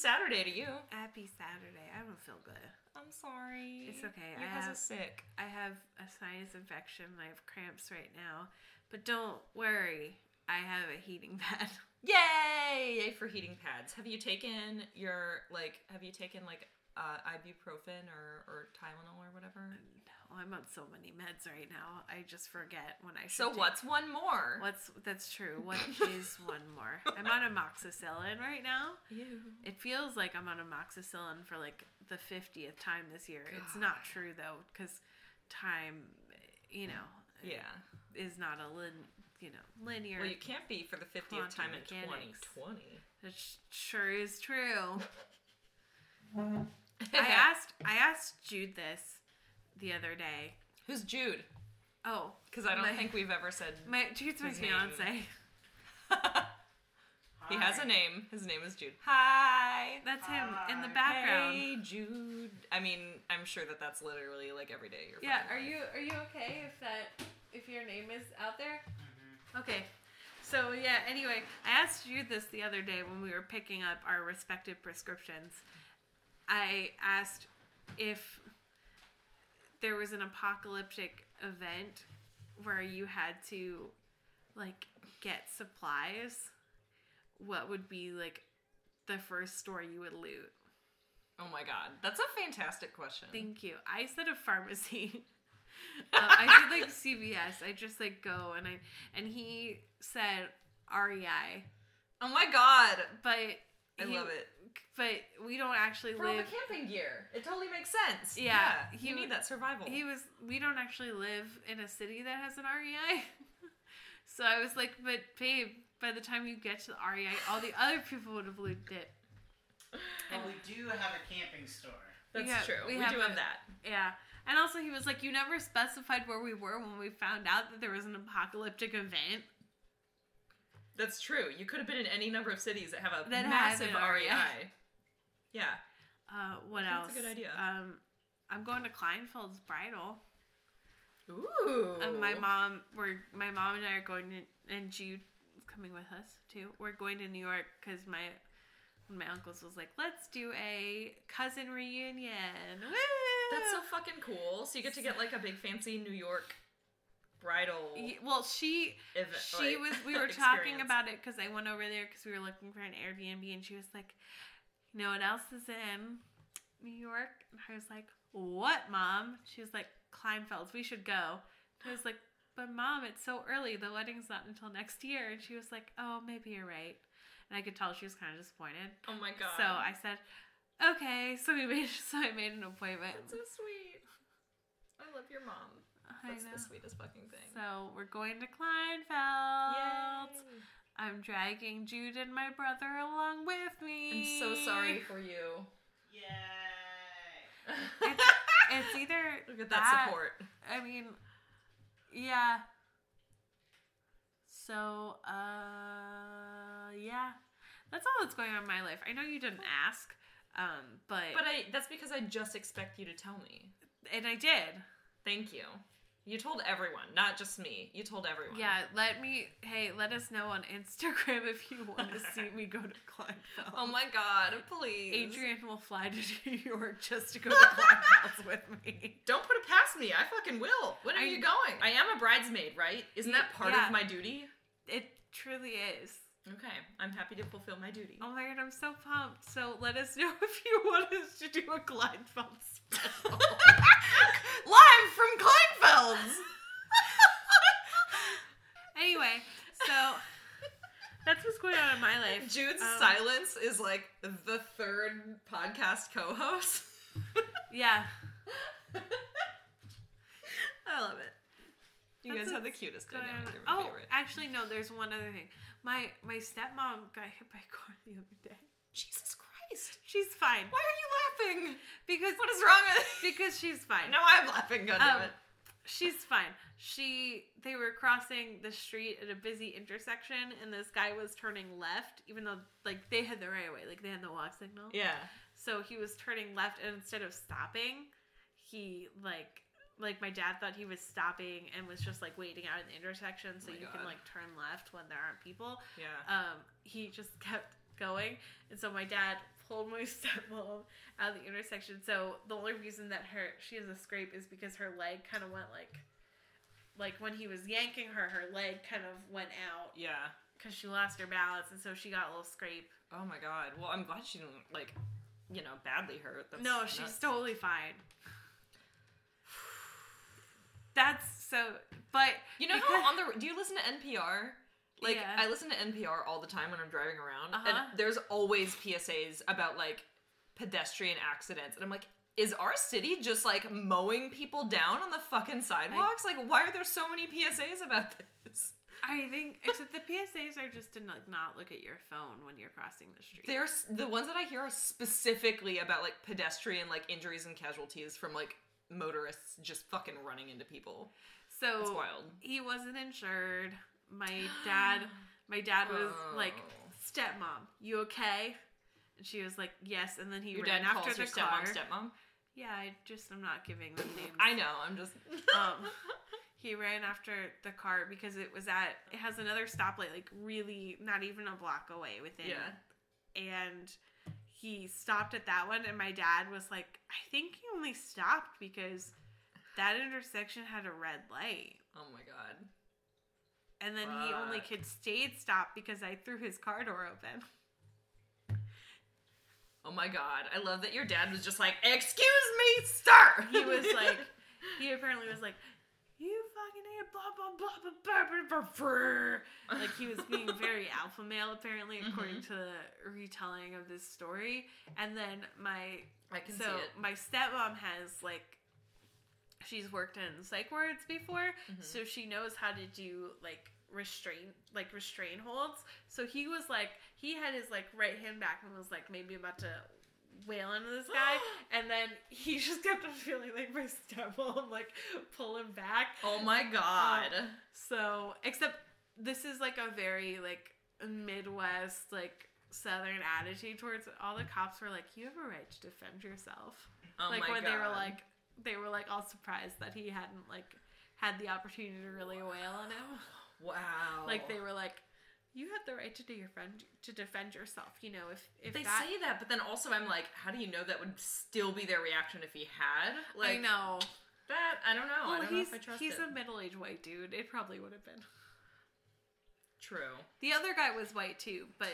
Saturday to you. Happy Saturday. I don't feel good. I'm sorry. It's okay. You I have- sick. I have a sinus infection. I have cramps right now. But don't worry. I have a heating pad. Yay! Yay for heating pads. Have you taken your like? Have you taken like uh, ibuprofen or or Tylenol or whatever? No, Oh, I'm on so many meds right now. I just forget when I So take- what's one more? What's that's true. What is one more? I'm on amoxicillin right now. You. It feels like I'm on amoxicillin for like the 50th time this year. It's not true though, because time, you know, Yeah. is not a lin, you know, linear. Well, you can't be for the fiftieth time in twenty twenty. That sure is true. I asked I asked Jude this the other day. Who's Jude? Oh, Because I don't my- think we've ever said my Jude's my his name. fiance. he has a name. His name is Jude. Hi. That's him in the background. Hey, Jude. I mean, I'm sure that that's literally like every day. You're Yeah, are you are you okay if that if your name is out there? Mm-hmm. Okay. So yeah, anyway, I asked Jude this the other day when we were picking up our respective prescriptions. I asked if there was an apocalyptic event where you had to like get supplies, what would be like the first store you would loot? Oh my god, that's a fantastic question. Thank you. I said a pharmacy. uh, I did like CVS. I just like go and I and he said REI, oh my god, but I he- love it. But we don't actually For all the live. camping gear, it totally makes sense. Yeah, you he need that survival. He was. We don't actually live in a city that has an REI. so I was like, but babe, by the time you get to the REI, all the other people would have looped it. But we do have a camping store. That's Yeah, true. we We, have do a- have that. Yeah. And also, he was like, you never specified where we were when we found out that there was an apocalyptic event. That's true. You could have been in any number of cities that have a That massive. REI. Yeah. Uh, what else? That's a good idea. Um, I'm going to Kleinfeld's bridal. Ooh. And my mom, we're my mom and I are going to, and Jude is coming with us too. We're going to New York because my my uncles was like, "Let's do a cousin reunion." Woo! That's so fucking cool. So you get to get like a big fancy New York bridal. Well, she Event, she like, was. We were talking about it because I went over there because we were looking for an Airbnb, and she was like, "You know what else is in New York?" And I was like, "What, mom?" She was like, "Kleinfeld's. We should go." I was like, "But mom, it's so early. The wedding's not until next year." And she was like, "Oh, maybe you're right." And I could tell she was kind of disappointed. Oh my god. So I said, "Okay." So we made. So I made an appointment. That's so sweet. I love your mom. I That's the sweetest fucking thing. So we're going to Kleinfeld. Yay. I'm dragging Jude and my brother along with me. I'm so sorry for you. Yay! It's, it's either Look at that, support. I mean, yeah. So, uh, yeah, that's all that's going on in my life. I know you didn't ask, um, but But I that's because I just expect you to tell me. and I did. Thank you. You told everyone, not just me. You told everyone. Yeah, let me. Hey, let us know on Instagram if you want to see me go to Kleinfeld. Oh my god, please. Adrian will fly to New York just to go to Kleinfeld's with me. Don't put it past me. I fucking will. When are I- you going? I am a bridesmaid, right? Isn't that part Yeah. of my duty? It truly is. Okay, I'm happy to fulfill my duty. Oh my god, I'm so pumped. So let us know if you want us to do a Kleinfeld special. Live from Anyway, so that's what's going on in my life. Jude's Um, silence is like the third podcast co-host. Yeah. I love it. You That's guys have the cutest dynamic. on. They're my Oh, favorite. actually, no. There's one other thing. My my stepmom got hit by a car the other day. Jesus Christ! She's fine Why are you laughing? because What is wrong with? because she's fine. No, I'm laughing. God damn Um, it. She's fine. She they were crossing the street at a busy intersection and this guy was turning left even though like they had the right of way, like they had the walk signal. Yeah. So he was turning left and instead of stopping, he like like my dad thought he was stopping and was just like waiting out in the intersection so Oh you can like turn left when there aren't people. Yeah. Um he just kept going and so my dad pulled my stepmom out of the intersection. So the only reason that her she has a scrape is because her leg kind of went like, like when he was yanking her, her leg kind of went out Yeah. because she lost her balance, and so she got a little scrape. Oh my god. Well, I'm glad she didn't like, you know, badly hurt. That's no, she's nuts. totally fine. That's so, but You know because- how on the do you listen to NPR? Like Yeah. I listen to NPR all the time when I'm driving around, Uh-huh. and there's always PSAs about like pedestrian accidents, and I'm like, is our city just like mowing people down on the fucking sidewalks? like, why are there so many PSAs about this? I think except the PSAs are just to like not look at your phone when you're crossing the street. There's the ones that I hear are specifically about like pedestrian like injuries and casualties from like motorists just fucking running into people. so It's wild. he wasn't insured. My dad, my dad was like, Oh. "Stepmom, you okay?" And she was like, "Yes." And then he Your ran after the car. stepmom stepmom. Yeah, I just I'm not giving them names. I know. I'm just. um, he ran after the car because it was at it has another stoplight like really not even a block away within Yeah. and he stopped at that one and my dad was like i think he only stopped because that intersection had a red light Oh my god and then Fuck. he only could stayed stop because I threw his car door open. Oh my god, I love that your dad was just like, "Excuse me, sir." He was like, he apparently was like, "You fucking idiot!" Blah blah blah blah blah blah. blah. Like he was being very alpha male, apparently, mm-hmm. according mm-hmm. to the retelling of this story. And then my I can so see it. my stepmom has like she's worked in psych wards before Mm-hmm. so she knows how to do like restraint like restrain holds so he was like he had his like right hand back and was like maybe about to wail into this guy and then he just kept on feeling like my stepmom like pull him back Oh my god. so, except this is like a very like Midwest, like Southern attitude towards it. all the cops were like, "You have a right to defend yourself." oh my god. like when god. they were like, they were like all surprised that he hadn't like had the opportunity to really wail on him. wow. Like they were like, "You have the right to do your friend to defend yourself." You know, if if They that, say that, but then also I'm like, how do you know that would still be their reaction if he had? Like I know. that. I don't know. I Well, don't know he's if I trust he's a middle aged white dude. It probably would have been. True. The other guy was white too, but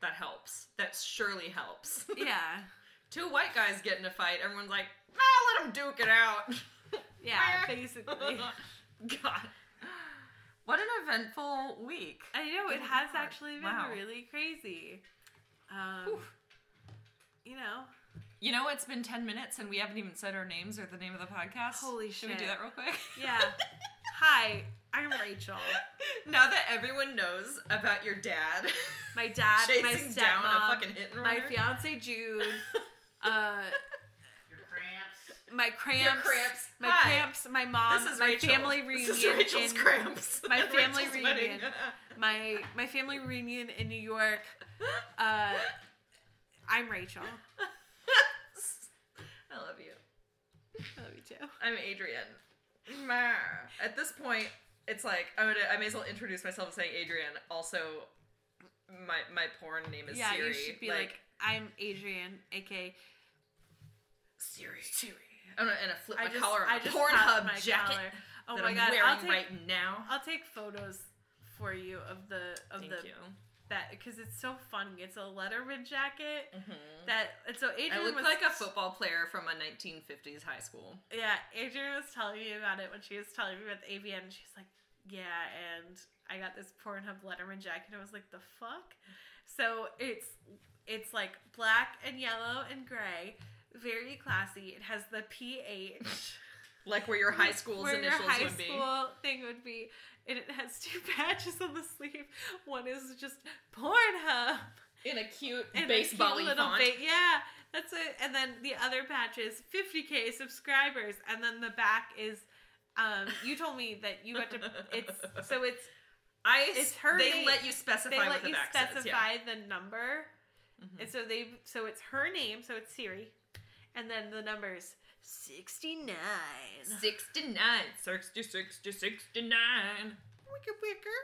That helps. That surely helps. yeah. Two white guys get in a fight. Everyone's like, ah, let them duke it out. Yeah, basically. God. What an eventful week. I know it Good has God. actually been Wow. really crazy. Um, you know, You know, it's been 10 minutes and we haven't even said our names or the name of the podcast. Holy shit. Should we do that real quick? yeah. Hi, I'm Rachel. now that everyone knows about your dad My dad, my chasing down a stepmom, fucking hit and my fiance Jude, uh, Your cramps. my cramps, cramps. my Hi. cramps, my mom, this is my Rachel. family reunion, This is Rachel's in, cramps. my at family Rachel's wedding. reunion. my my family reunion in New York. Uh, I'm Rachel. I love you. I love you too. I'm Adrian. At this point, it's like I'm gonna. I may as well introduce myself as saying Adrian. Also, my my porn name is yeah, Siri. you should be like, I'm Adrian, aka Siri. Siri. I'm gonna, and a flip I my just, collar, I a just Pornhub my jacket collar. Oh that my I'm god, wearing I'll take right now. I'll take photos for you of the of Thank the you. that because it's so funny. It's a Letterman jacket Mhm. that and so Adrian I look was like a football player from a 1950s high school. Yeah, Adrian was telling me about it when she was telling me about the AVN. She's like, "Yeah," and I got this Pornhub Letterman jacket. I was like, "The fuck!" So it's it's like black and yellow and gray, very classy. It has the PH. Like where your high school's where your initials high would be. school thing would be, and it has two patches on the sleeve. One is just Pornhub, In a cute a baseball cute little font. ba- yeah, that's it. And then the other patch is 50k subscribers, and then the back is. Um, you told me that you got to. It's so it's I, it's her They name. let you specify they let the you back says, specify yeah. the number, Mhm. and so they so it's her name, so it's Siri, and then the numbers 69. 69. 60, 60, 69. Wicker wicker.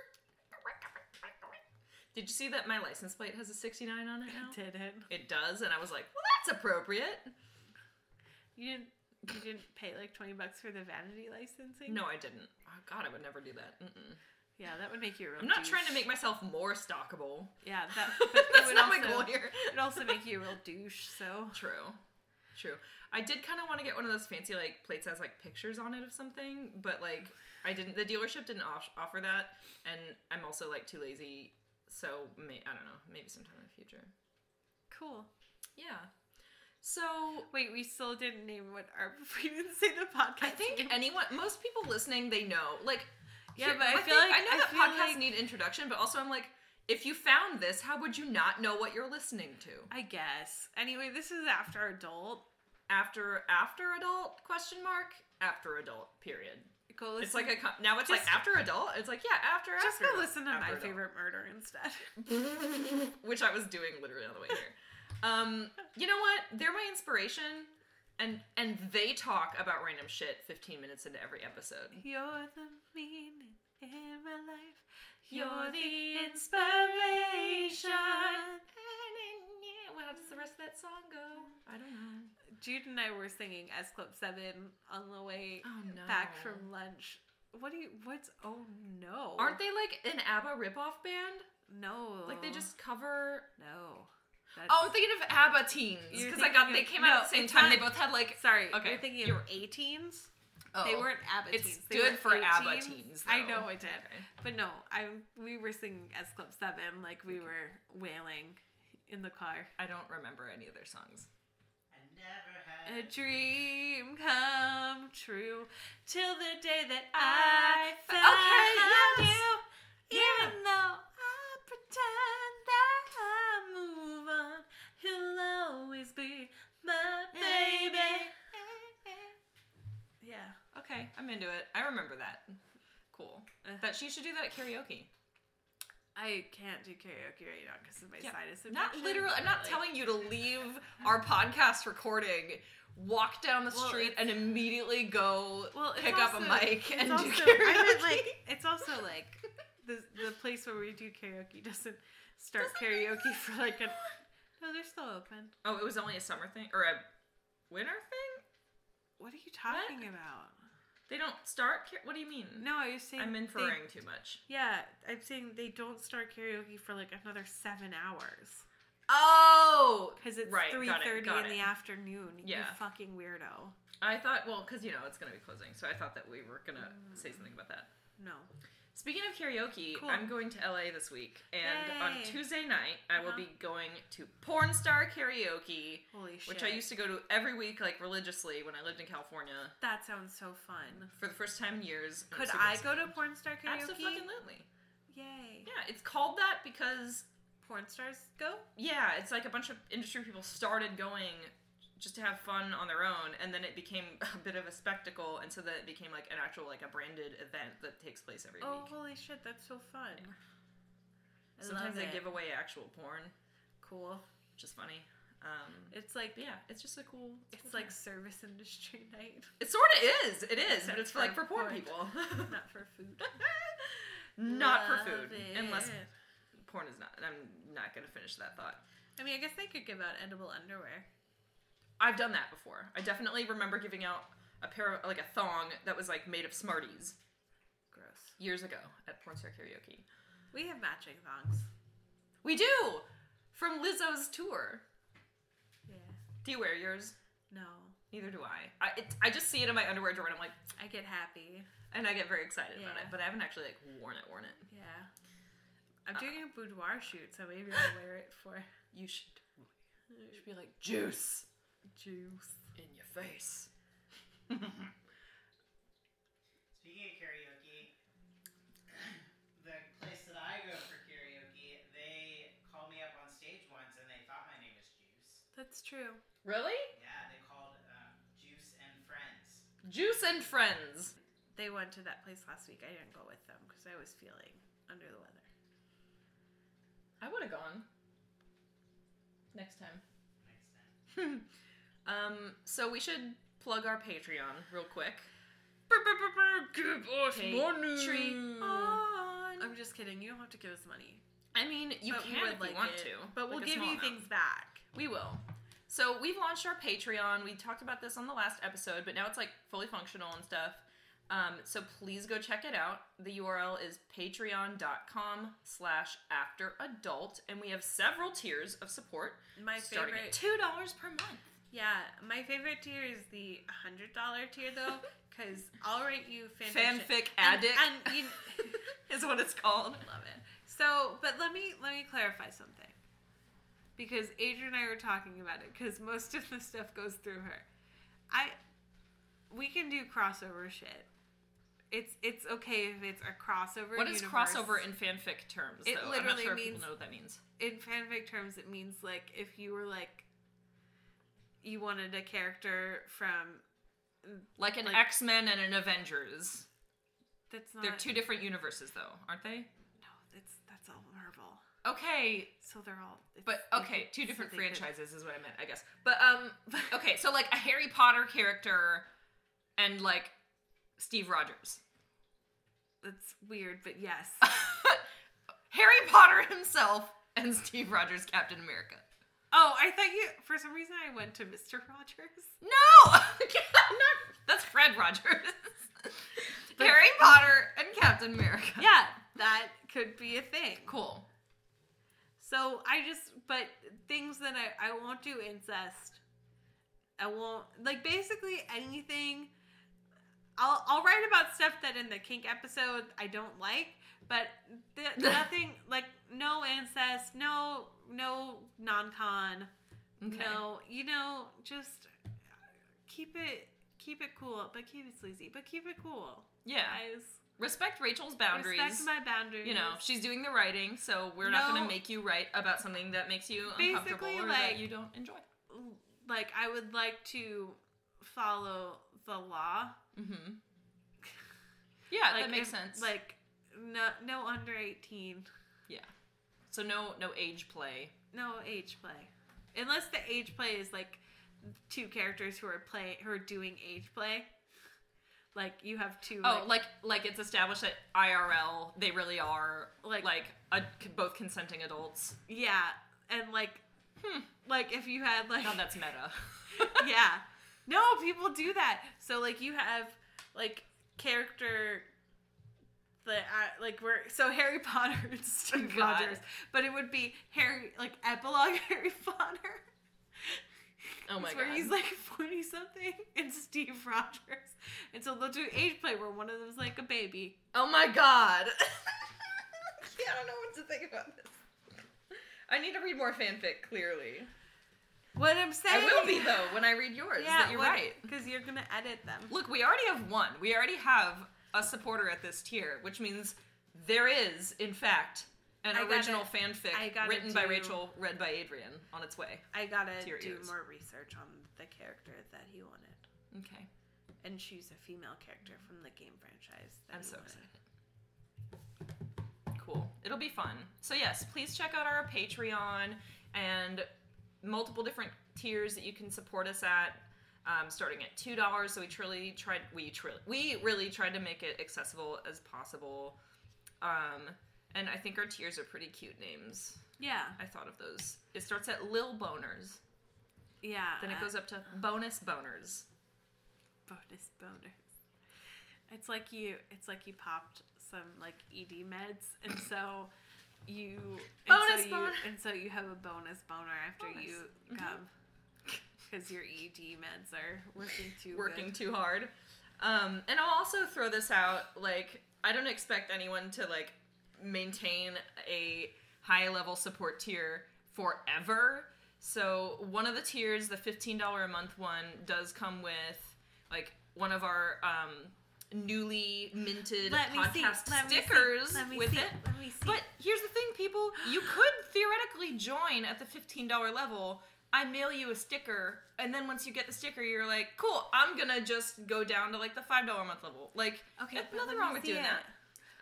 Did you see that my license plate has a 69 on it now? Did it? It does, and I was like, well, that's appropriate. You didn't. You didn't pay like twenty bucks for the vanity licensing. No, I didn't. Oh, God, I would never do that. Mm-mm. Yeah, that would make you. A real I'm not douche. trying to make myself more stockable. Yeah, that. That's would not my goal here. It'd also make you a real douche. So True. True. I did kind of want to get one of those fancy like plates that has like pictures on it of something, but like I didn't. The dealership didn't off- offer that, and I'm also like too lazy. So may- I don't know. Maybe sometime in the future. cool. Yeah. So Wait, we still didn't name what our. We didn't say the podcast. I think name. anyone, most people listening, they know. Like, Yeah, here- but I feel think- like- I know I that feel podcasts like- need introduction, but also I'm like, if you found this, how would you not know what you're listening to? I guess. Anyway, this is after adult. After after adult question mark after adult period. Go listen. It's like a now it's like after adult. It's like yeah after just after Just go listen to my adult. favorite murder instead. which I was doing literally on the way here. Um, you know what? They're my inspiration, and and they talk about random shit 15 minutes into every episode. You're the meaning in my life. You're the inspiration. Well, how does the rest of that song go? I don't know. Jude and I were singing S Club Seven on the way Oh no. back from lunch. What do you? What's? Oh no! Aren't they like an ABBA ripoff band? No. Like they just cover. no. That's, Oh, I'm thinking of ABBA teens because I got they came out at the same time. not- They both had like. sorry. Okay, You're thinking of A-teens. Oh. They weren't ABBA It's teens. They good were for ABBA 18s. teens, I know it did, Okay. but no, I we were singing S Club Seven like we were wailing in the car. I don't remember any of their songs. I never A dream come true till the day that I Okay, found yes. you. Even though I pretend that I move on, you'll always be my baby. Yeah. Okay, I'm into it. I remember that. Cool. Uh. That she should do that at karaoke. I can't do karaoke right now because of my Yeah, sinus Not literally. I'm not like, telling you to leave our podcast recording, walk down the Well, street, and immediately go Well, pick up a mic and also, do karaoke. I meant like it's also like the the place where we do karaoke doesn't start Doesn't karaoke for like a no, they're still open. oh, it was only a summer thing or a winter thing. What are you talking about? They don't start. Ka- what do you mean? No, I was saying I'm they- inferring too much. yeah, I'm saying they don't start karaoke for like another seven hours Oh, because it's right. three it, in it. the afternoon. You Yeah. fucking weirdo. I thought, well, because you know it's gonna be closing, so I thought that we were gonna mm. say something about that. No. Speaking of karaoke, Cool. I'm going to LA this week, and on Tuesday night I will Uh-huh. be going to Porn Star Karaoke, Holy shit. which I used to go to every week, like religiously, when I lived in California That sounds so fun. for the first time in years. Could I go to porn star karaoke? Absolutely. Yay. Yeah, it's called that because Porn stars go? yeah, it's like a bunch of industry people started going just to have fun on their own, and then it became a bit of a spectacle, and so that it became like an actual like a branded event that takes place every Oh, week. holy shit, that's so fun. I Sometimes they it. give away actual porn, cool. which is funny. Um, It's like yeah, it's just a cool. it's cool like time. service industry night, it sort of is. It is, but it's for like for for poor porn. people, not for food. not for Love food, unless porn is not. I'm not gonna finish that thought. I mean, I guess they could give out edible underwear. I've done that before. I definitely remember giving out a pair of like a thong that was like made of Smarties Gross. years ago at Porn Star Karaoke. We have matching thongs. We do from Lizzo's tour. Yeah. Do you wear yours? No. Neither do I. I, it, I just see it in my underwear drawer and I'm like, I get happy. and I get very excited about it, but I haven't actually like worn it. Worn it. Yeah. I'm Uh. doing a boudoir shoot, so maybe I'll wear it for You should. You should be like juice juice. in your face. Speaking of karaoke, the place that I go for karaoke, they called me up on stage once and they thought my name was Juice. That's true. Really? Yeah, they called um, Juice and Friends. Juice and friends. They went to that place last week. I didn't go with them because I was feeling under the weather. I would have gone. Next time. Next time. Um, so we should plug our Patreon real quick. Give us money. I'm just kidding. You don't have to give us money. I mean, you but can would if like you want it. to, But we'll give you amount. things back. We will. So we've launched our Patreon. We talked about this on the last episode, but now it's like fully functional and stuff. Um, so please go check it out. The URL is patreon.com slash after adult, and we have several tiers of support My starting favorite at two dollars per month. Yeah, my favorite tier is the hundred dollar tier though, because I'll write you fan Fanfic addict and, you is what it's called. love it. So, but let me let me clarify something, because Adrian and I were talking about it, because most of the stuff goes through her. I, we can do crossover shit. It's it's okay if it's a crossover. What is universe. crossover in fanfic terms? It though? I'm not literally sure means- people know what that means. in fanfic terms, it means like if you were like, you wanted a character from Like an like- X Men and an Avengers. that's not. They're two different universes, though, aren't they? No, that's that's all Marvel. Okay, So they're all. But okay, could- two so different could- franchises is what I meant, I guess. But um okay, so like a Harry Potter character and like Steve Rogers. That's weird, but yes. Harry Potter himself and Steve Rogers Captain America. Oh, I thought you. For some reason, I went to Mister Rogers. No! Not- that's Fred Rogers. Harry Potter and Captain America. Yeah, that could be a thing. Cool. So I just, but things that I I won't do incest. I won't like basically anything. I'll I'll write about stuff that in the kink episode I don't like, but th- nothing like no incest, no no non-con, Okay. no you know just keep it keep it cool, but keep it sleazy, but keep it cool, Yeah. guys. Respect Rachel's boundaries. Respect my boundaries. you know, she's doing the writing, so we're not going to make you write about something that makes you uncomfortable Basically, or like- that you don't enjoy. like I would like to follow the law. Mm-hmm. Yeah, like that makes if- sense. Like no no under eighteen, so no no age play. no age play, unless the age play is like two characters who are play who are doing age play. Like you have two. Oh, like like it's established that IRL they really are Like- like like a, both consenting adults. yeah, and like Hmm. like if you had like that's meta. yeah. No, people do that. So like you have like character the uh, like we're so Harry Potter and Steve God. Rogers, but it would be Harry like epilogue Harry Potter. Oh my It's where God. he's like forty something and Steve Rogers, and so they'll do an age play where one of them's like a baby. Oh my god. I don't know what to think about this. I need to read more fanfic, clearly. What I'm saying. I will be though when I read yours. Yeah, that you're right. because you're gonna edit them. Look, we already have one. We already have a supporter at this tier, which means there is, in fact, an I gotta- original fanfic gotta written by Rachel, read by Adrian, on its way. I gotta do ears. more research on the character that he wanted. Okay. and choose a female character from the game franchise. I'm so wanted. excited. Cool. It'll be fun. So yes, please check out our Patreon and multiple different tiers that you can support us at. Um, starting at two dollars. So we truly tried. We truly we really tried to make it accessible as possible. Um, and I think our tiers are pretty cute names. Yeah, I thought of those. It starts at Lil Boners. yeah. Then it goes up to Bonus Boners. bonus Boners. It's like you. It's like you popped some like ED meds, and so you and Bonus so you, boner. and so you have a bonus boner after Bonus. you come because your ED meds are working too working good. too hard. Um, and I'll also throw this out. Like, I don't expect anyone to like maintain a high level support tier forever. So one of the tiers, the fifteen dollar a month one, does come with like one of our um, newly minted Let podcast Let me see. stickers with see. it. Let me see. But here's the thing, people. You could theoretically join at the $15 level. I mail you a sticker, and then once you get the sticker, you're like, cool, I'm gonna just go down to like the $5 a month level. Like, okay, nothing wrong with doing it. that.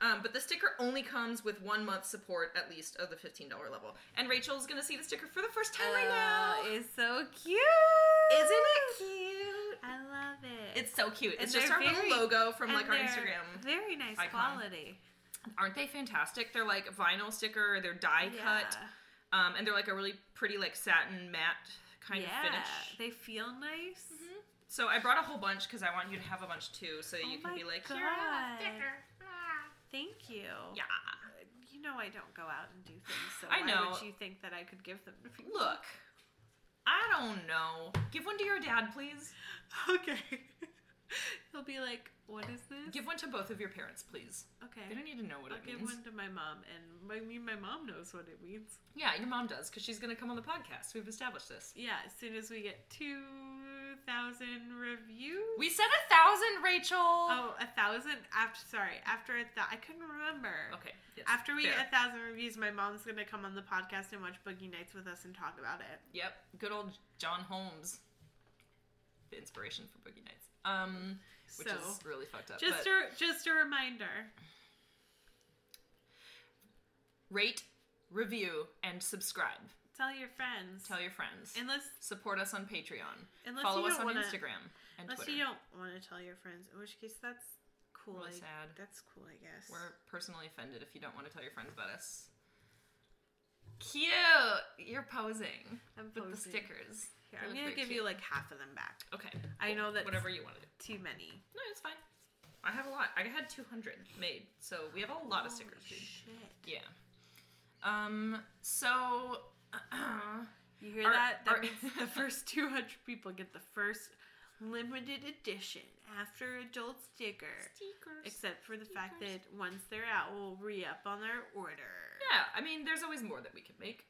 Um, but the sticker only comes with one month support at least of the $15 level. And Rachel's gonna see the sticker for the first time right now. Oh, it's so cute. Isn't it cute? I love it. It's so cute. And It's just our very- little logo from like our Instagram. Very nice icon. quality. Aren't they fantastic? They're like vinyl sticker, they're die cut, um, and they're like a really pretty like satin matte kind yeah, of finish. they feel nice. So I brought a whole bunch because I want you to have a bunch too, so you Oh can be like, God. here, I have a sticker. Thank you. Yeah. You know I don't go out and do things, so I why know. would you think that I could give them to people? Look, I don't know. Give one to your dad, please. Okay. He'll be like, "What is this?" Give one to both of your parents, please. okay. They don't need to know what I'll it give means. one to my mom, and I mean my mom knows what it means. Yeah, your mom does because she's gonna come on the podcast. We've established this. Yeah, as soon as we get two thousand reviews. We said a thousand, Rachel. oh a thousand after sorry after a I couldn't remember. okay. Yes, After we fair. get a thousand reviews, my mom's gonna come on the podcast and watch Boogie Nights with us and talk about it. Yep, good old John Holmes. The inspiration for Boogie Nights. Um, which so is really fucked up. just a just a reminder. rate, review, and subscribe. Tell your friends. Tell your friends. unless Support us on Patreon. unless Follow us on wanna, Instagram and Unless Twitter. you don't want to tell your friends, in which case that's cool. Really I- sad. That's cool, I guess. We're personally offended if you don't want to tell your friends about us. Cute! You're posing I'm with the posing. stickers. Here, I'm gonna give cute. you like half of them back. Okay. I know that Whatever you want to do. too many. No, it's fine. I have a lot. I had 200 made, so we have a lot of stickers, dude. Shit. Yeah. Um. So. You hear Are- that? That are- means the first 200 people get the first limited edition after adult sticker. stickers. Except for the fact that once they're out, we'll re up on their order. Yeah. I mean, there's always more that we can make.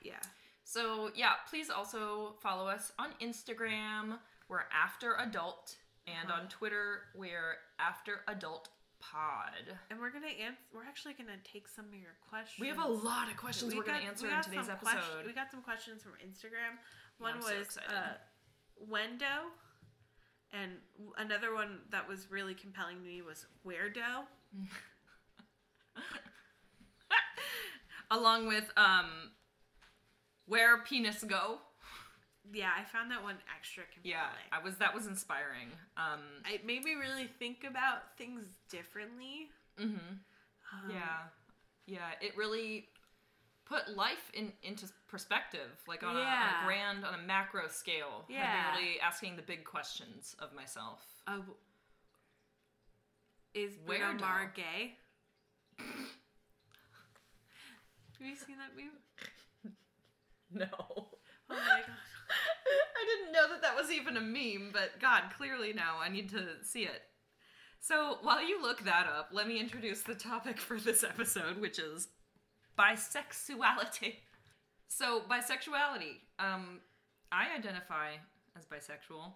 Yeah. So yeah, please also follow us on Instagram. We're After Adult, and Uh-huh. on Twitter we're After Adult Pod. And we're gonna answer. We're actually gonna take some of your questions. We have a lot of questions We are gonna answer in today's episode. question- we got some questions from Instagram. One so was excited. uh, Wendo, and another one that was really compelling to me was Weirdo. Along with um, Where Penis Go. Yeah, I found that one extra compelling. Yeah, I was that was inspiring. Um, it made me really think about things differently. Mm-hmm. Um, Yeah, yeah. It really put life in into perspective, like on, a, on a grand, on a macro scale. Yeah. really asking the big questions of myself. Of is Bruno. Mars gay? Have you seen that meme? No. Oh my god. I didn't know that that was even a meme, but God, clearly now I need to see it. So while you look that up, let me introduce the topic for this episode, which is bisexuality. So bisexuality, um, I identify as bisexual,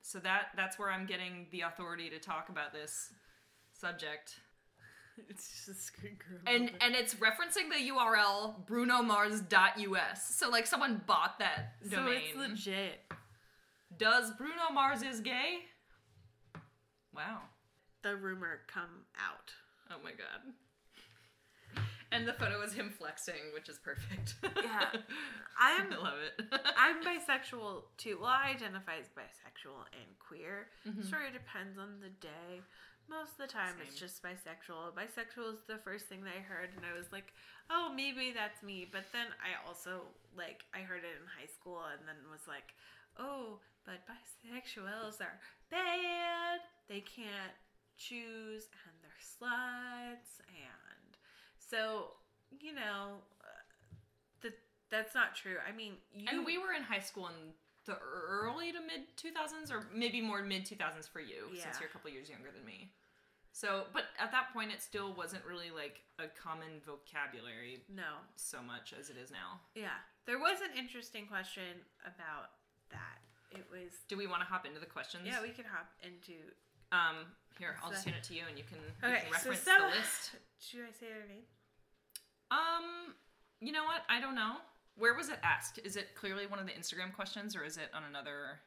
so that that's where I'm getting the authority to talk about this subject. It's just a screen grab. And and it's referencing the URL brunomars.us. So like someone bought that domain. so it's legit. Does Bruno Mars is gay? Wow. The rumor come out. Oh my god. And the photo is him flexing, which is perfect. Yeah. I'm I love it. I'm bisexual too. Well, I identify as bisexual and queer. Mhm. Sort of depends on the day. Most of the time, it's just bisexual. Bisexual is the first thing that I heard, and I was like, "Oh, maybe that's me." But then I also like I heard it in high school, and then was like, "Oh, but bisexuals are bad. They can't choose, and they're sluts." And so, you know, uh, that that's not true. I mean, you and we were in high school in the early to mid 2000s, or maybe more mid 2000s for you, Yeah. since you're a couple years younger than me. So, but at that point, it still wasn't really like a common vocabulary no, so much as it is now. Yeah, there was an interesting question about that. It was Do we want to hop into the questions? yeah, we can hop into. Um, here, I'll just hand it to you, and you can, you Okay, can so reference Stella- the list. Should I say her name? Um, you know what? I don't know. Where was it asked? Is it clearly one of the Instagram questions, or is it on another?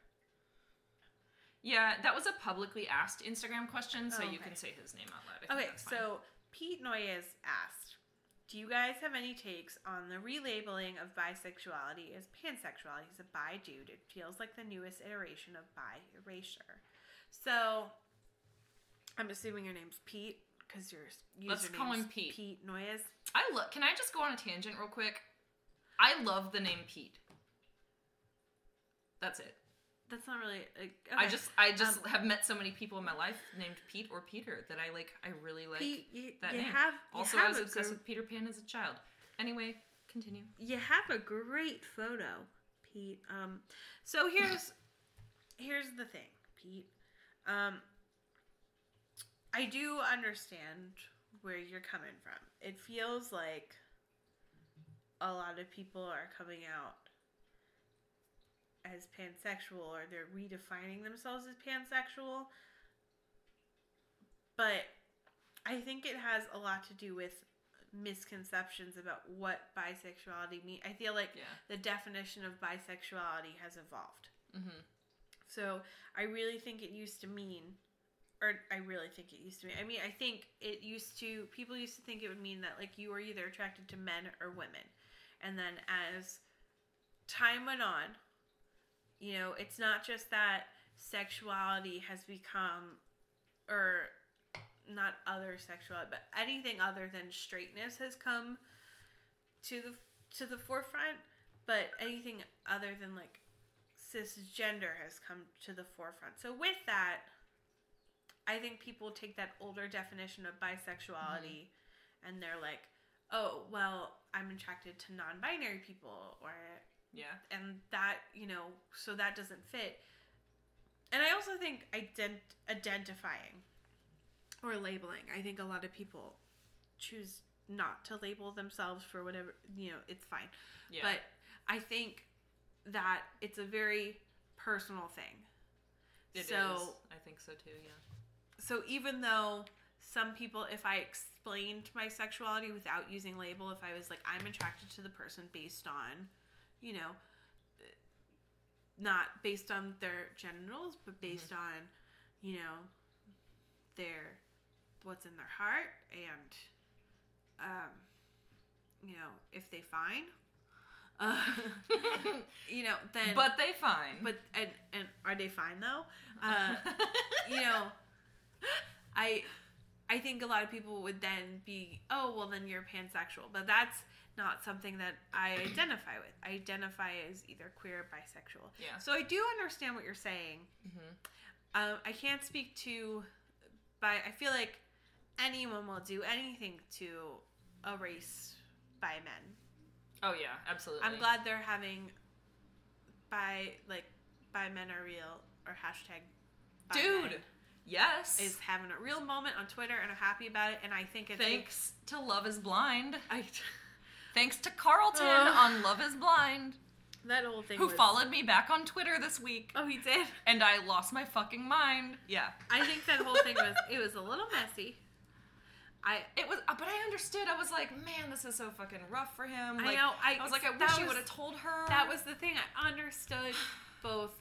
Yeah, that was a publicly asked Instagram question, so Oh, you can say his name out loud. I Okay, so Pete Noyes asked, "Do you guys have any takes on the relabeling of bisexuality as pansexuality? He's a bi dude. It feels like the newest iteration of bi erasure." So, I'm assuming your name's Pete because your Let's call him Pete. Pete Noyes. I love. Can I just go on a tangent real quick? I love the name Pete. That's it. That's not really. Like, I just I just Um, have met so many people in my life named Pete or Peter that I like. I really like Pete, you, that you name. have also, I was obsessed gr- with Peter Pan as a child. Anyway, continue. you have a great photo, Pete. Um, so here's here's the thing, Pete. Um, I do understand where you're coming from. It feels like a lot of people are coming out as pansexual or they're redefining themselves as pansexual. But I think it has a lot to do with misconceptions about what bisexuality means. I feel like Yeah. the definition of bisexuality has evolved. Mm-hmm. So I really think it used to mean, or I really think it used to mean. I mean, I think it used to. People used to think it would mean that like you were either attracted to men or women, and then as time went on, you know, it's not just that sexuality has become, or not other sexuality, but anything other than straightness has come to the to the forefront. But anything other than like cisgender has come to the forefront. So with that, I think people take that older definition of bisexuality mm-hmm. and they're like, "Oh, well, I'm attracted to non-binary people," or Yeah. and that you know, so that doesn't fit. And I also think ident- identifying or labeling. I think a lot of people choose not to label themselves for whatever you know. It's fine. Yeah. But I think that it's a very personal thing. It is. so I think so too. Yeah. so even though some people if I explained my sexuality without using label, if I was like I'm attracted to the person based on, you know, not based on their genitals, but based on, you know, their what's in their heart and um you know, if they fine uh, you know, then but they fine. but and and are they fine though? Uh, you know, I I think a lot of people would then be, oh well, then you're pansexual, but that's not something that I identify with. I identify as either queer or bisexual. Yeah. So I do understand what you're saying. Mm-hmm. Um, I can't speak to, by I feel like anyone will do anything to erase bi men. oh yeah, absolutely. I'm glad they're having by like bi men are real or hashtag Dude. Yes. is having a real moment on Twitter and I'm happy about it and I think it's Thanks to Love Is Blind. I, Thanks to Carlton Ugh. on Love Is Blind, that whole thing who was- followed me back on Twitter this week, Oh, he did. and I lost my fucking mind. Yeah. I think that whole thing was it was a little messy. I It was, uh, but I understood. I was like, man, this is so fucking rough for him. I know I, I was like, I wish he was- would have told her. That was the thing. I understood both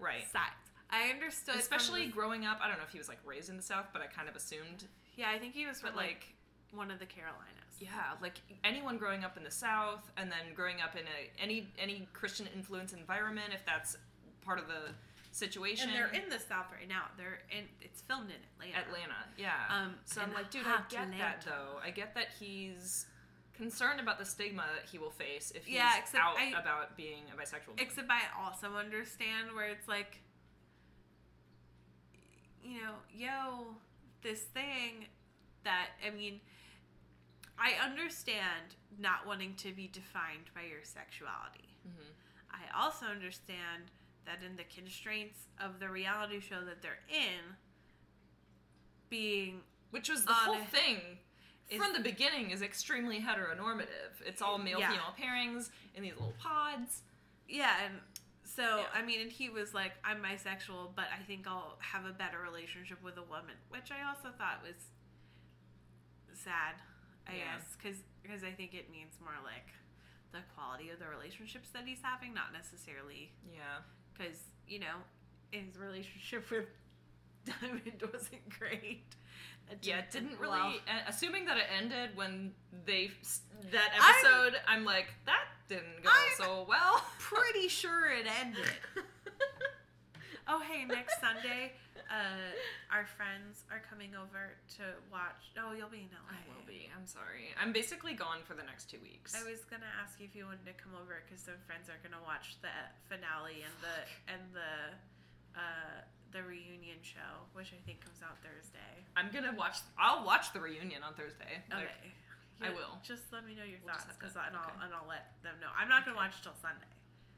right. sides. I understood Especially the- growing up, I don't know if he was like raised in the South, but I kind of assumed. yeah, I think he was from But like like, one of the Carolinas. Yeah, like anyone growing up in the South, and then growing up in a any any Christian influence environment, if that's part of the situation. And they're in the South right now. They're in. It's filmed in Atlanta. Atlanta, yeah. Um, so I'm like, dude, I get that though. I get that he's concerned about the stigma that he will face if he's Yeah, except out I- about being a bisexual. Except I also understand where it's like, you know, yo, this thing that, I mean, I understand not wanting to be defined by your sexuality. Mhm. I also understand that in the constraints of the reality show that they're in, being Which was the whole thing is- from the beginning is extremely heteronormative. It's all male Yeah. female pairings in these little pods. Yeah, and so Yeah. I mean, and he was like, "I'm bisexual, but I think I'll have a better relationship with a woman," which I also thought was sad. I Yeah. guess because because I think it means more like the quality of the relationships that he's having, not necessarily Yeah. because you know his relationship with Diamond wasn't great. Yeah, it didn't really. well. assuming that it ended when they that I'm- episode, I'm, like that didn't go I'm- so well. Pretty sure it ended. Oh, hey, next Sunday, uh, our friends are coming over to watch. Oh, you'll be in LA. I will be. I'm sorry. I'm basically gone for the next two weeks. I was gonna ask you if you wanted to come over because some friends are gonna watch the finale and the and the uh, the reunion show, which I think comes out Thursday. I'm gonna watch. I'll watch the reunion on Thursday. Like, Okay. I will. Just let me know your We'll thoughts, cause and I'll and I'll let them know. I'm not gonna watch till Sunday.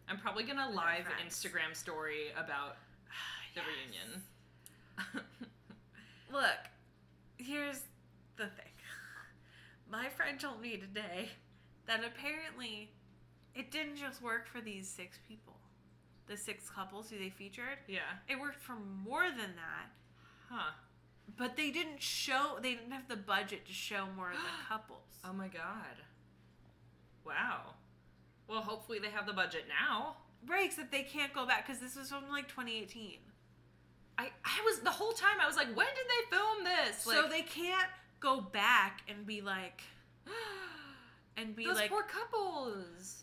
I'm probably gonna live. Instagram story about the reunion. Look, here's the thing. My friend told me today that apparently it didn't just work for these six people, the six couples who they featured. yeah. It worked for more than that, Huh. but they didn't show, they didn't have the budget to show more of the couples. Oh my god. Wow. Well, hopefully they have the budget now. Right, that they can't go back because this was from like 2018. I, I was the whole time I was like, when did they film this? so they can't go back and be like, and be those like, poor couples.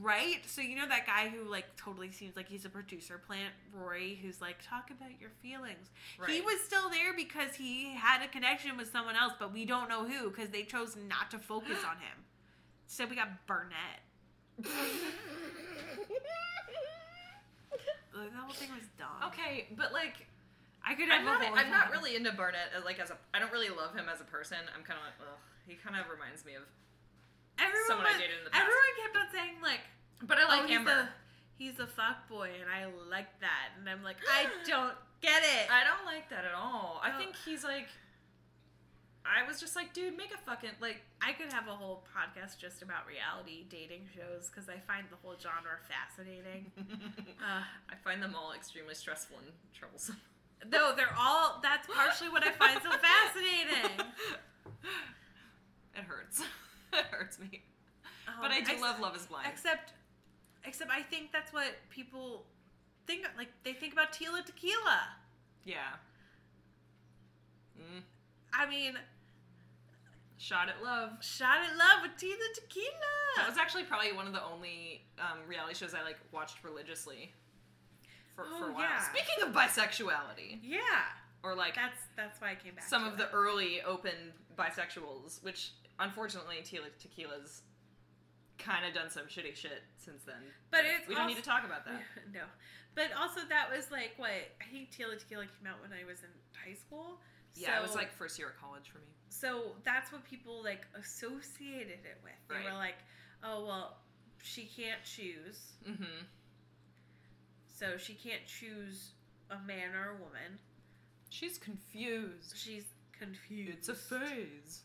Right? So you know that guy who like totally seems like he's a producer plant, Rory, who's like, talk about your feelings. He was still there because he had a connection with someone else, but we don't know who because they chose not to focus on him. So we got Barnett. Like, that whole thing was dumb. Okay, but like, I could have I'm a not. I'm not really into Barnett. Uh, like as a, I don't really love him as a person. I'm kind of like, ugh. He kind of reminds me of. Everyone, someone I dated in the past. everyone kept on saying like, But I like oh, he's Amber. a he's a fuck boy, and I like that, and I'm like, I don't get it. I don't like that at all. I think he's like. I was just like, dude, make a fucking like. I could have a whole podcast just about reality dating shows because I find the whole genre fascinating. Uh, I find them all extremely stressful and troublesome. no, they're all. That's partially what I find so fascinating. It hurts. it hurts me. But Um, I do ex- love Love Is Blind. Except, except I think that's what people think. Like they think about Tila Tequila. yeah. Mm. I mean, Shot at Love. shot at love with Tila Tequila. That was actually probably one of the only um, reality shows I like watched religiously for, for Oh, a while. yeah. Speaking of bisexuality, yeah, or like that's that's why I came back. some of the early open bisexuals, which unfortunately Tila Tequila's kind of done some shitty shit since then. But it's we don't need to talk about that. no, but also that was like what I think Tila Tequila came out when I was in high school. Yeah, it was like first year of college for me. so that's what people like associated it with. They Right. were like, oh well, she can't choose, Mm-hmm. so she can't choose a man or a woman. She's confused. She's confused. It's a phase.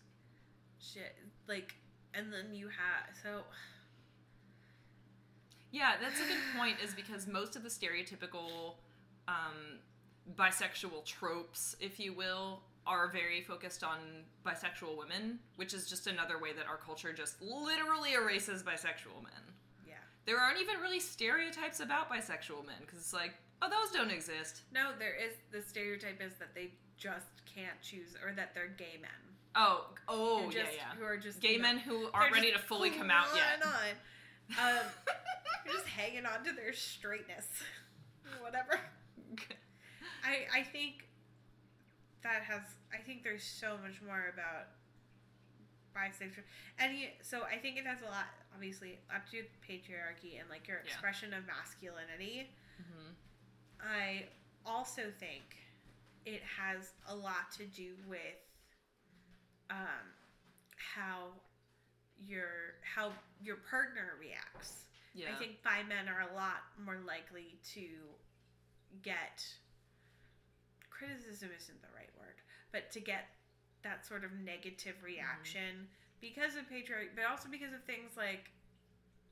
shit. Like, and then you have so Yeah, that's a good point. Is because most of the stereotypical um, bisexual tropes, if you will, are very focused on bisexual women, which is just another way that our culture just literally erases bisexual men. yeah. There aren't even really stereotypes about bisexual men because it's like, oh, those don't exist. No, there is the stereotype is that they just can't choose or that they're gay men. Oh, oh, who yeah, just, yeah. Who are just Gay you know, men who aren't ready to fully come out yet. on. Um, just hanging on to their straightness. Whatever. I I think that has I think there's so much more about bisexual and so I think it has a lot obviously lot to patriarchy and like your Yeah. expression of masculinity. Mhm. I also think it has a lot to do with um, how your how your partner reacts. Yeah. I think bi men are a lot more likely to get criticism isn't the right word, but to get that sort of negative mm-hmm. reaction because of patriarchy, but also because of things like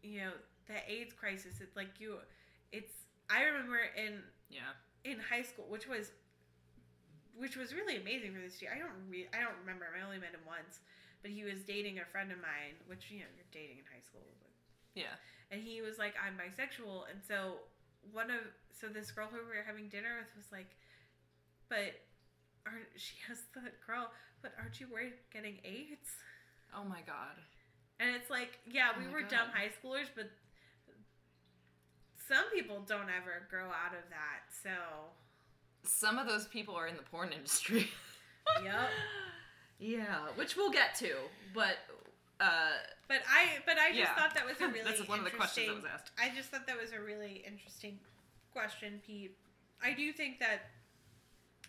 you know the AIDS crisis. It's like you, it's I remember in yeah. in high school, which was which was really amazing for this year. I don't re- I don't remember. I only met him once, but he was dating a friend of mine, which you know you're dating in high school. But, Yeah. and he was like, "I'm bisexual," and so one of so this girl who we were having dinner with was like, "But aren't she has the girl? But aren't you worried getting AIDS?" Oh my god. And it's like, yeah, Oh we were God. dumb high schoolers, but some people don't ever grow out of that. So some of those people are in the porn industry. Yep. yeah, which we'll get to, but uh, But I but I just Yeah. thought that was a really That's one of the questions that was asked. I just thought that was a really interesting question, Pete. I do think that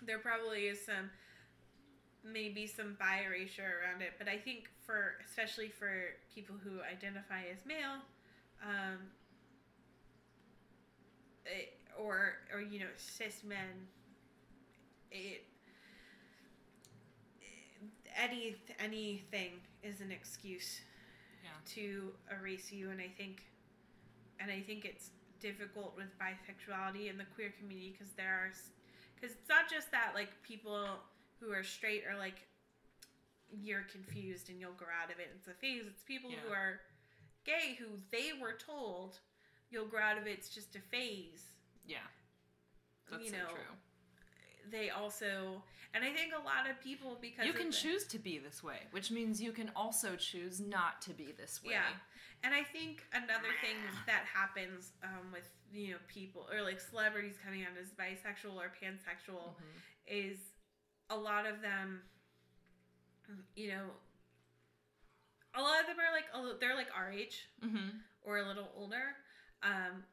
there probably is some maybe some bi erasure around it, but I think for especially for people who identify as male, um, it, or or you know cis men, it any anything is an excuse Yeah. to erase you and i think and i think it's difficult with bisexuality in the queer community because there are because it's not just that like people who are straight are like you're confused and you'll grow out of it. It's a phase. It's people who are gay who they were told you'll grow out of it. It's just a phase. Yeah, that's you so know. true. They also and i think a lot of people because You can choose to be this way, which means you can also choose not to be this way. Yeah. And I think another thing that happens um, with you know people or like celebrities coming out as bisexual or pansexual Mhm. is a lot of them, you know, a lot of them are like they're like our age Mm-hmm. or a little older, um,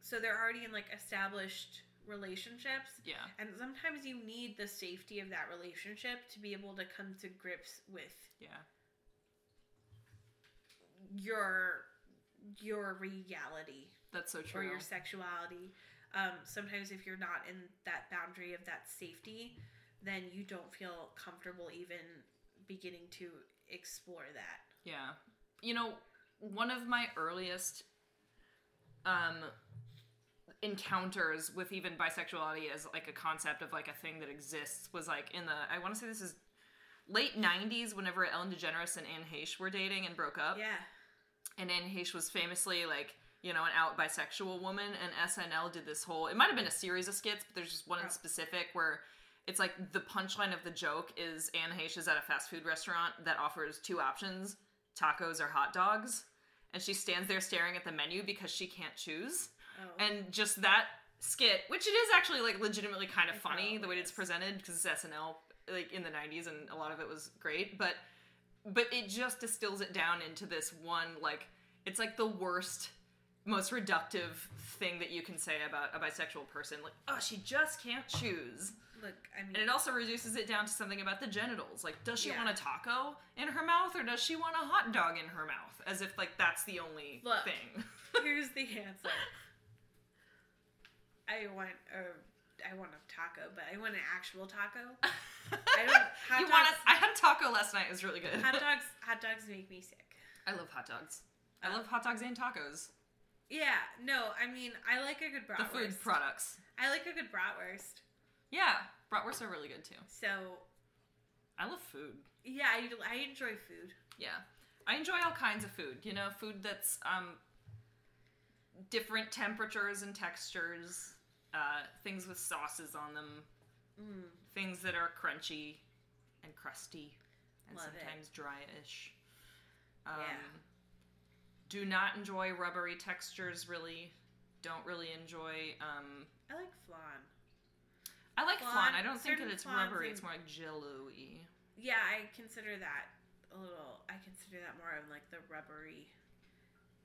so they're already in like established relationships. Yeah. And sometimes you need the safety of that relationship to be able to come to grips with Yeah. your your reality That's so true. or your sexuality. Um, sometimes if you're not in that boundary of that safety, then you don't feel comfortable even beginning to explore that. Yeah. You know, one of my earliest um encounters with even bisexuality as like a concept of like a thing that exists was like in the I want to say this is late 90s whenever Ellen DeGeneres and Anne Heche were dating and broke up. Yeah. And Anne Heche was famously like, you know, an out bisexual woman and SNL did this whole it might have been a series of skits, but there's just one in oh. specific where it's like the punchline of the joke is Anne Heche is at a fast food restaurant that offers two options, tacos or hot dogs, and she stands there staring at the menu because she can't choose. Oh. And just that skit, which it is actually like legitimately kind of It funny the way probably it's presented because it's SNL like in the 90s and a lot of it was great, but but it just distills it down into this one like it's like the worst most reductive thing that you can say about a bisexual person like oh she just can't choose Look, I mean, and it also reduces it down to something about the genitals like does she Yeah. want a taco in her mouth or does she want a hot dog in her mouth as if like that's the only Look. thing here's the answer. I want a, I want a taco, but I want an actual taco. I don't. Hot you dogs, want a, I had a taco last night. It was really good. hot dogs. Hot dogs make me sick. I love hot dogs. I love hot dogs and tacos. Yeah, no, I mean, I like a good The bratwurst. food products. I like a good bratwurst. Yeah, bratwursts are really good too. So, I love food. yeah, I, I enjoy food. Yeah, I enjoy all kinds of food. You know, food that's um different temperatures and textures. Uh, things with sauces on them. Mm. Things that are crunchy and crusty and Love it. sometimes dryish. Um, Yeah. Do not enjoy rubbery textures. Really, don't really enjoy. Um, I like flan. I like Flan- flan. I don't think that it's rubbery. It's more like jello-y. Yeah, I consider that a little. I consider that more of like the rubbery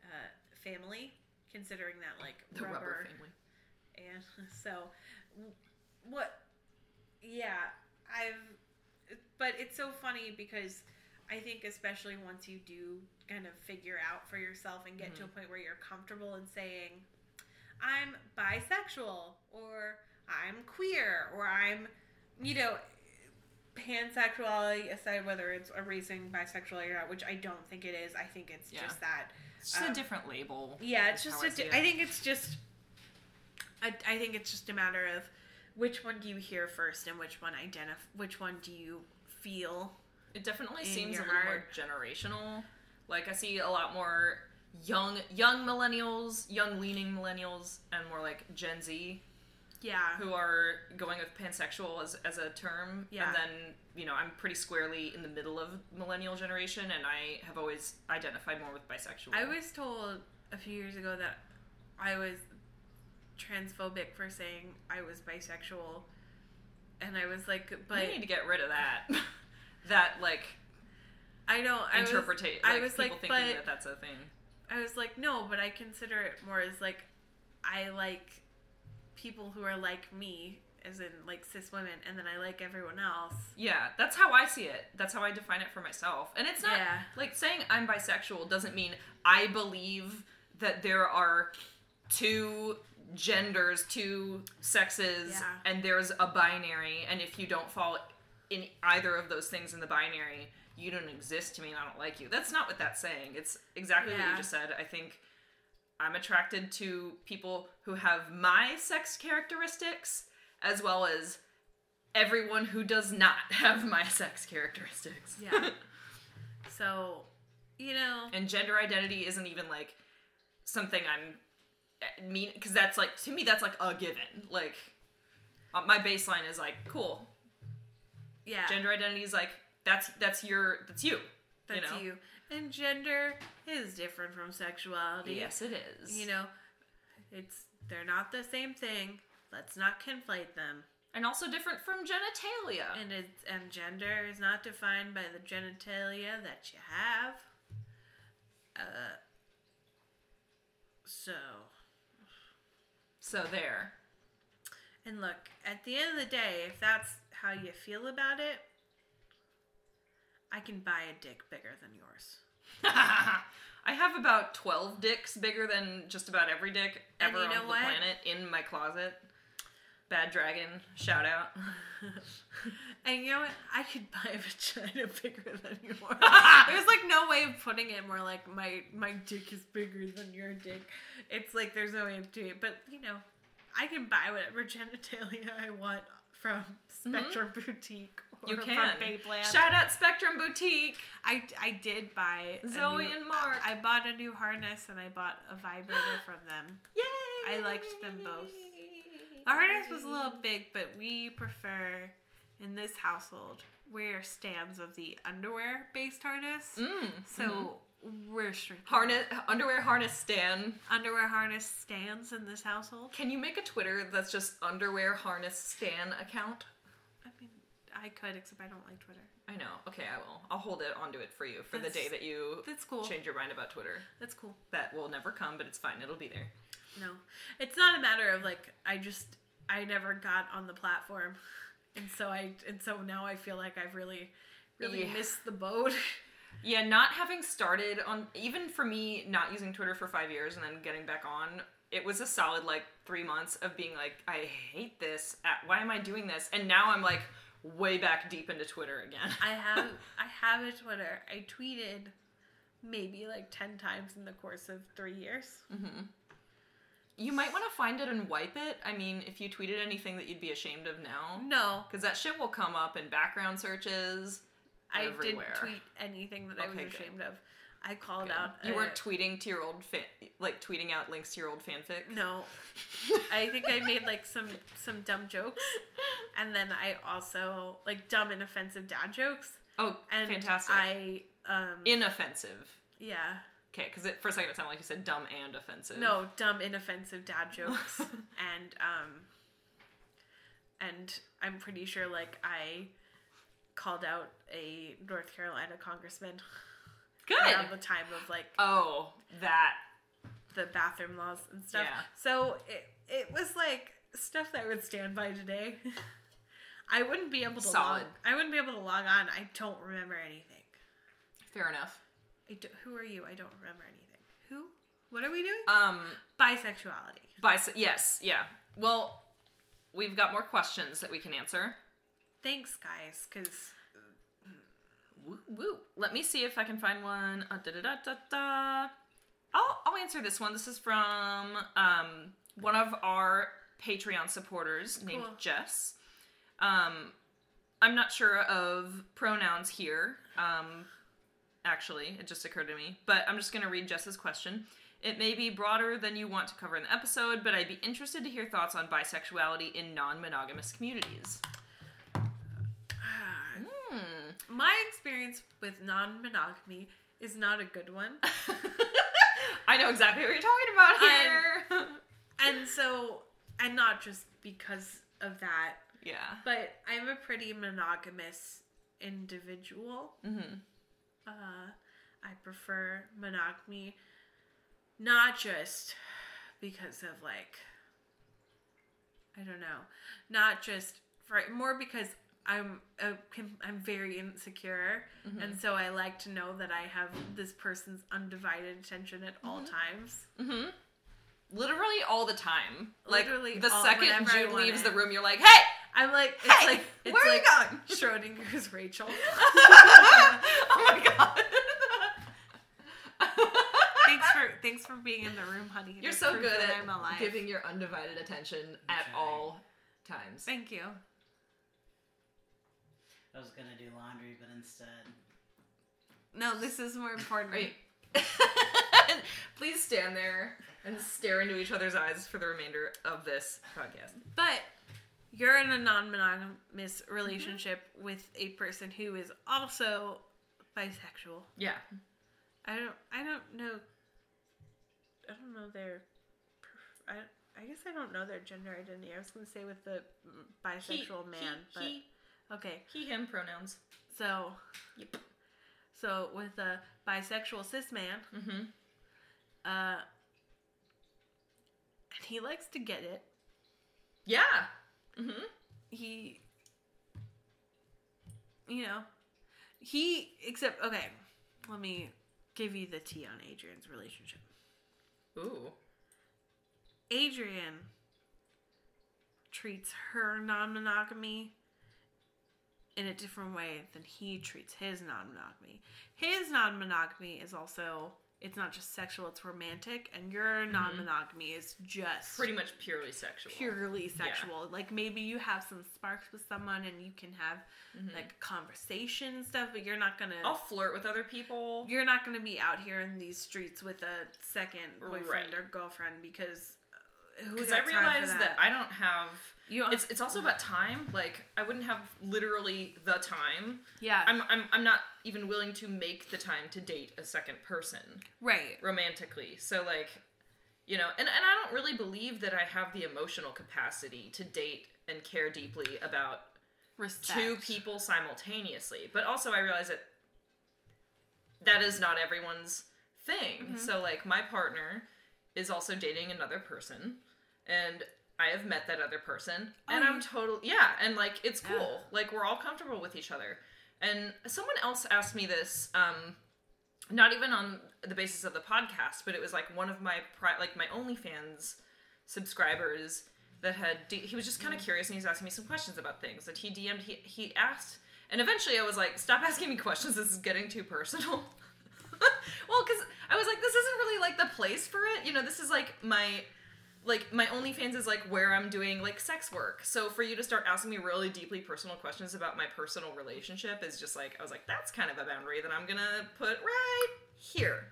uh, family, considering that like The rubber, family. And so what yeah i've but it's so funny because i think especially once you do kind of figure out for yourself and get to a point where you're comfortable in saying i'm bisexual or i'm queer or i'm you know pansexuality aside whether it's erasing bisexuality or not which i don't think it is i think it's Yeah. just that It's just Um, a different label. yeah, it's just a I see di- it. I think it's just I, I think it's just a matter of which one do you hear first and which one identify which one do you feel It definitely in seems a little more generational. Like I see a lot more young young millennials, young leaning millennials, and more like Gen Z yeah who are going with pansexual as, as a term. Yeah. And then, you know, I'm pretty squarely in the middle of millennial generation and I have always identified more with bisexual. I was told a few years ago that I was transphobic for saying I was bisexual and I was like, but we need to get rid of that. that like I don't. I was, interpretate. I Like, was people like, thinking but that that's a thing. I was like, no, but I consider it more as like, I like people who are like me, as in like cis women, and then I like everyone else. Yeah, that's how I see it. That's how I define it for myself. And it's not Yeah. like saying I'm bisexual doesn't mean I believe that there are two genders, two sexes, Yeah. and there's a binary. And if you don't fall in either of those things in the binary, you don't exist to me and I don't like you. That's not what that's saying. It's exactly what you just said. I think I'm attracted to people who have my sex characteristics as well as everyone who does not have my sex characteristics. Yeah. so, you know, and gender identity isn't even like something I'm mean because that's like to me that's like a given. Like uh, my baseline is like cool. yeah, Gender identity is like that's that's your that's you. that's you. you, And gender is different from sexuality. Yes, it is. You know, it's they're not the same thing. Let's not conflate them. and also different from genitalia. And it's and gender is not defined by the genitalia that you have. Uh. So, so there. and look, at the end of the day, if that's how you feel about it, I can buy a dick bigger than yours. I have about 12 dicks bigger than just about every dick ever you know on what? the planet in my closet. Bad Dragon, shout out. And you know what? I could buy a vagina bigger than yours. there's like no way of putting it more like my my dick is bigger than your dick. It's like there's no way of doing it. But you know, I can buy whatever genitalia I want from Spectrum Boutique or Mm-hmm. You from can. Shout out Spectrum Boutique. I, I did buy Zoe new- and Mark. I, I bought a new harness and I bought a vibrator from them. Yay! I liked them both. Harness was a little big, but we prefer in this household wear stands of the underwear based harness. Mm, So we're shrinking. harness underwear harness stand. underwear harness stands in this household. Can you make a Twitter that's just underwear harness stand account? I mean, I could, except I don't like Twitter. I know. Okay, I will. I'll hold it onto it for you for the day that you That's cool. change your mind about Twitter. That's cool. That will never come, but it's fine. It'll be there. No, it's not a matter of like I just I never got on the platform, and so I and so now I feel like I've really really Yeah. missed the boat. Yeah, not having started on even for me not using Twitter for 5 years and then getting back on, it was a solid like 3 months of being like I hate this. Why am I doing this? And now I'm like way back deep into Twitter again. I have I have a Twitter. I tweeted maybe like ten times in the course of three years. Mm-hmm. You might want to find it and wipe it. I mean, if you tweeted anything that you'd be ashamed of now, No, because that shit will come up in background searches. I everywhere. didn't tweet anything that I was Okay, good. ashamed of. I called Good. out. You a- weren't tweeting to your old fan, like tweeting out links to your old fanfic. No, I think I made like some some dumb jokes, and then I also like dumb and offensive dad jokes. Oh, And fantastic! I um Inoffensive. yeah Okay, because for a second it sounded like you said dumb and offensive. no dumb inoffensive dad jokes, and um and I'm pretty sure like I called out a North Carolina congressman Good. around the time of like Oh, that. the bathroom laws and stuff. Yeah. So it it was like stuff that I would stand by today. I wouldn't be able to Solid. log. I wouldn't be able to log on. I don't remember anything. Fair enough. I do, who are you? I don't remember anything. Who? What are we doing? Um, Bisexuality. bis- yes, yeah. Well, we've got more questions that we can answer. Thanks, guys, because Woo, woo. Let me see if I can find one. Uh, da, da, da, da, da. I'll, I'll answer this one. This is from um, one of our Patreon supporters named Cool. Jess. Um, I'm not sure of pronouns here. Um, actually, it just occurred to me. But I'm just going to read Jess's question. It may be broader than you want to cover in the episode, but I'd be interested to hear thoughts on bisexuality in non monogamous communities. Hmm. my experience with non-monogamy is not a good one. I know exactly what you're talking about here. and so, and not just because of that. Yeah. But I'm a pretty monogamous individual. Mm-hmm. Uh, I prefer monogamy, not just because of like, I don't know, not just for more because I'm a, I'm very insecure, and so I like to know that I have this person's undivided attention at all times. Mm-hmm. Literally all the time. Like Literally the all- second Jude leaves the room, you're like, hey, I'm like, it's hey, like it's where are like you going? Schrodinger's Rachel. oh my god. thanks for thanks for being in the room, honey. You're so good at I'm alive. giving your undivided attention at Okay. all times. Thank you. I was gonna do laundry, but instead, No, this is more important. Right. Please stand there and stare into each other's eyes for the remainder of this podcast. But you're in a non-monogamous relationship with a person who is also bisexual. Yeah. I don't. I don't know. I don't know their. I. I guess I don't know their gender identity. I was going to say with the bisexual man, but He, okay. he, him pronouns. So, Yep. so with a bisexual cis man, Mm-hmm. uh, and he likes to get it. Yeah. Mm-hmm. he you know he except okay let me give you the tea on adrian's relationship Ooh. adrian treats her non-monogamy in a different way than he treats his non-monogamy his non-monogamy is also it's not just sexual it's romantic and your non-monogamy is just Pretty much purely sexual. purely sexual. Like maybe you have some sparks with someone and you can have like conversation and stuff, but you're not gonna I'll flirt with other people. you're not gonna be out here in these streets with a second boyfriend Right. or girlfriend because uh, who Because got I time for realize that? I don't have. You It's it's also about time. Like I wouldn't have literally the time. yeah I'm I'm I'm not even willing to make the time to date a second person right romantically. So like, you know, and and I don't really believe that I have the emotional capacity to date and care deeply about respect two people simultaneously. But also, I realize that that is not everyone's thing. Mm-hmm. So, like, my partner is also dating another person, and I have met that other person, and Oh, I'm total yeah, and like it's Yeah. cool. Like we're all comfortable with each other. And someone else asked me this, um, not even on the basis of the podcast, but it was like one of my pri- like my OnlyFans subscribers that had D- he was just kind of curious and he's asking me some questions about things that he DM'd he he asked and eventually I was like stop asking me questions this is getting too personal. well, cuz I was like this isn't really like the place for it. You know, this is like my like my OnlyFans is like where I'm doing like sex work. So for you to start asking me really deeply personal questions about my personal relationship is just like I was like that's kind of a boundary that I'm to put right here.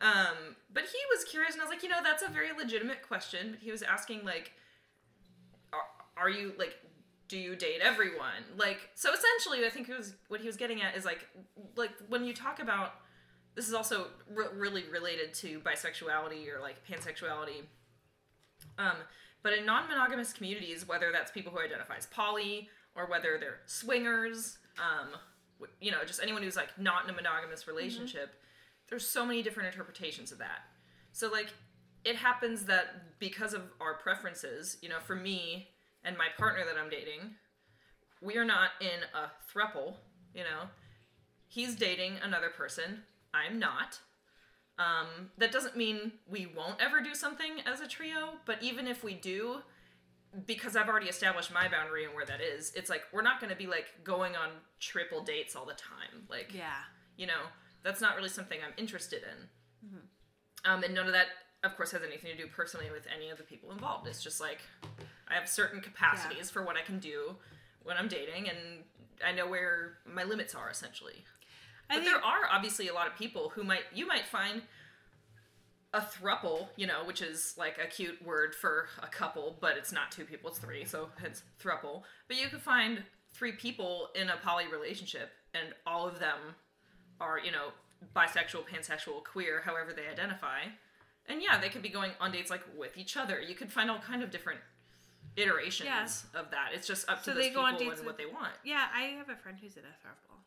Um, but he was curious, and I was like, you know, that's a very legitimate question. But he was asking, like, are, are you like, do you date everyone? Like, so essentially, I think it was what he was getting at is like, like when you talk about this is also re- really related to bisexuality or like pansexuality. Um, but in non-monogamous communities, whether that's people who identify as poly or whether they're swingers, um, you know, just anyone who's like not in a monogamous relationship, there's so many different interpretations of that. So like, it happens that because of our preferences, you know, for me and my partner that I'm dating, we are not in a thruple. You know, he's dating another person. I'm not. Um, that doesn't mean we won't ever do something as a trio, but even if we do, because I've already established my boundary and where that is, it's like we're not going to be like going on triple dates all the time. Like, yeah you know, that's not really something I'm interested in. Um, and none of that, of course, has anything to do personally with any of the people involved. It's just like I have certain capacities for what I can do when I'm dating, and I know where my limits are essentially. But think- there are obviously a lot of people who might you might find a thruple, you know, which is like a cute word for a couple, but it's not two people, it's three, so it's thruple. But you could find three people in a poly relationship and all of them are, you know, bisexual, pansexual, queer, however they identify. And yeah, they could be going on dates like with each other. You could find all kind of different iterations Yeah. of that. It's just up to So those they go on people dates and with- what they want. Yeah, I have a friend who's in a throuple,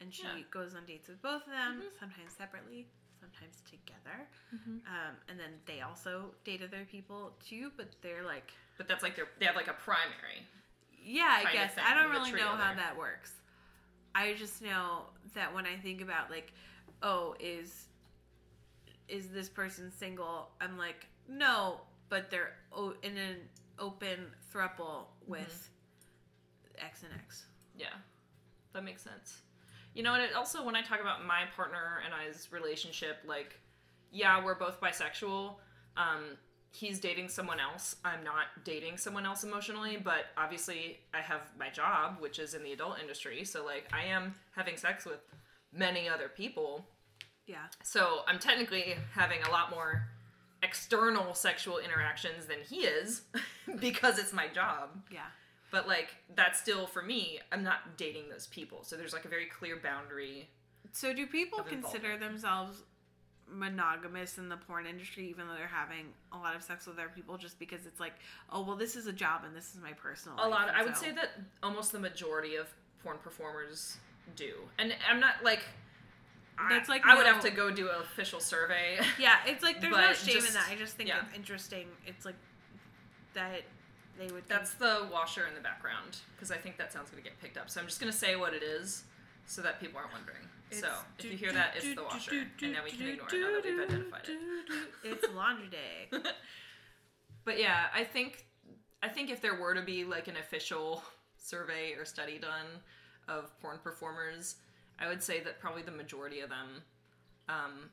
and she Yeah. goes on dates with both of them, Mhm. sometimes separately, sometimes together. Mhm. Um, and then they also date other people too, but they're like, But that's like their they have like a primary. yeah, I guess I don't really know how that works. I just know that when I think about like, oh, is is this person single? I'm like, no, but they're in an open throuple with X and X. Yeah, that makes sense. You know, and it also when I talk about my partner and I's relationship, like, yeah, we're both bisexual. Um, he's dating someone else. I'm not dating someone else emotionally, but obviously I have my job, which is in the adult industry. So like, I am having sex with many other people. Yeah. So I'm technically having a lot more external sexual interactions than he is because it's my job. Yeah. But like that's still for me, I'm not dating those people. So there's like a very clear boundary. So do people consider themselves monogamous in the porn industry even though they're having a lot of sex with other people just because it's like, oh well this is a job and this is my personal A life, lot and I would so- say that almost the majority of porn performers do. And I'm not like That's like I would no- have to go do an official survey. Yeah, it's like there's no shame in that. I just think yeah. it's interesting. It's like that they would That's the washer in the background because I think that sound's going to get picked up. So I'm just going to say what it is so that people aren't wondering. so if you hear that, it's the washer, and now we can ignore it now that we've identified it. It's laundry day. but yeah, I think I think if there were to be like an official survey or study done of porn performers, I would say that probably the majority of them um,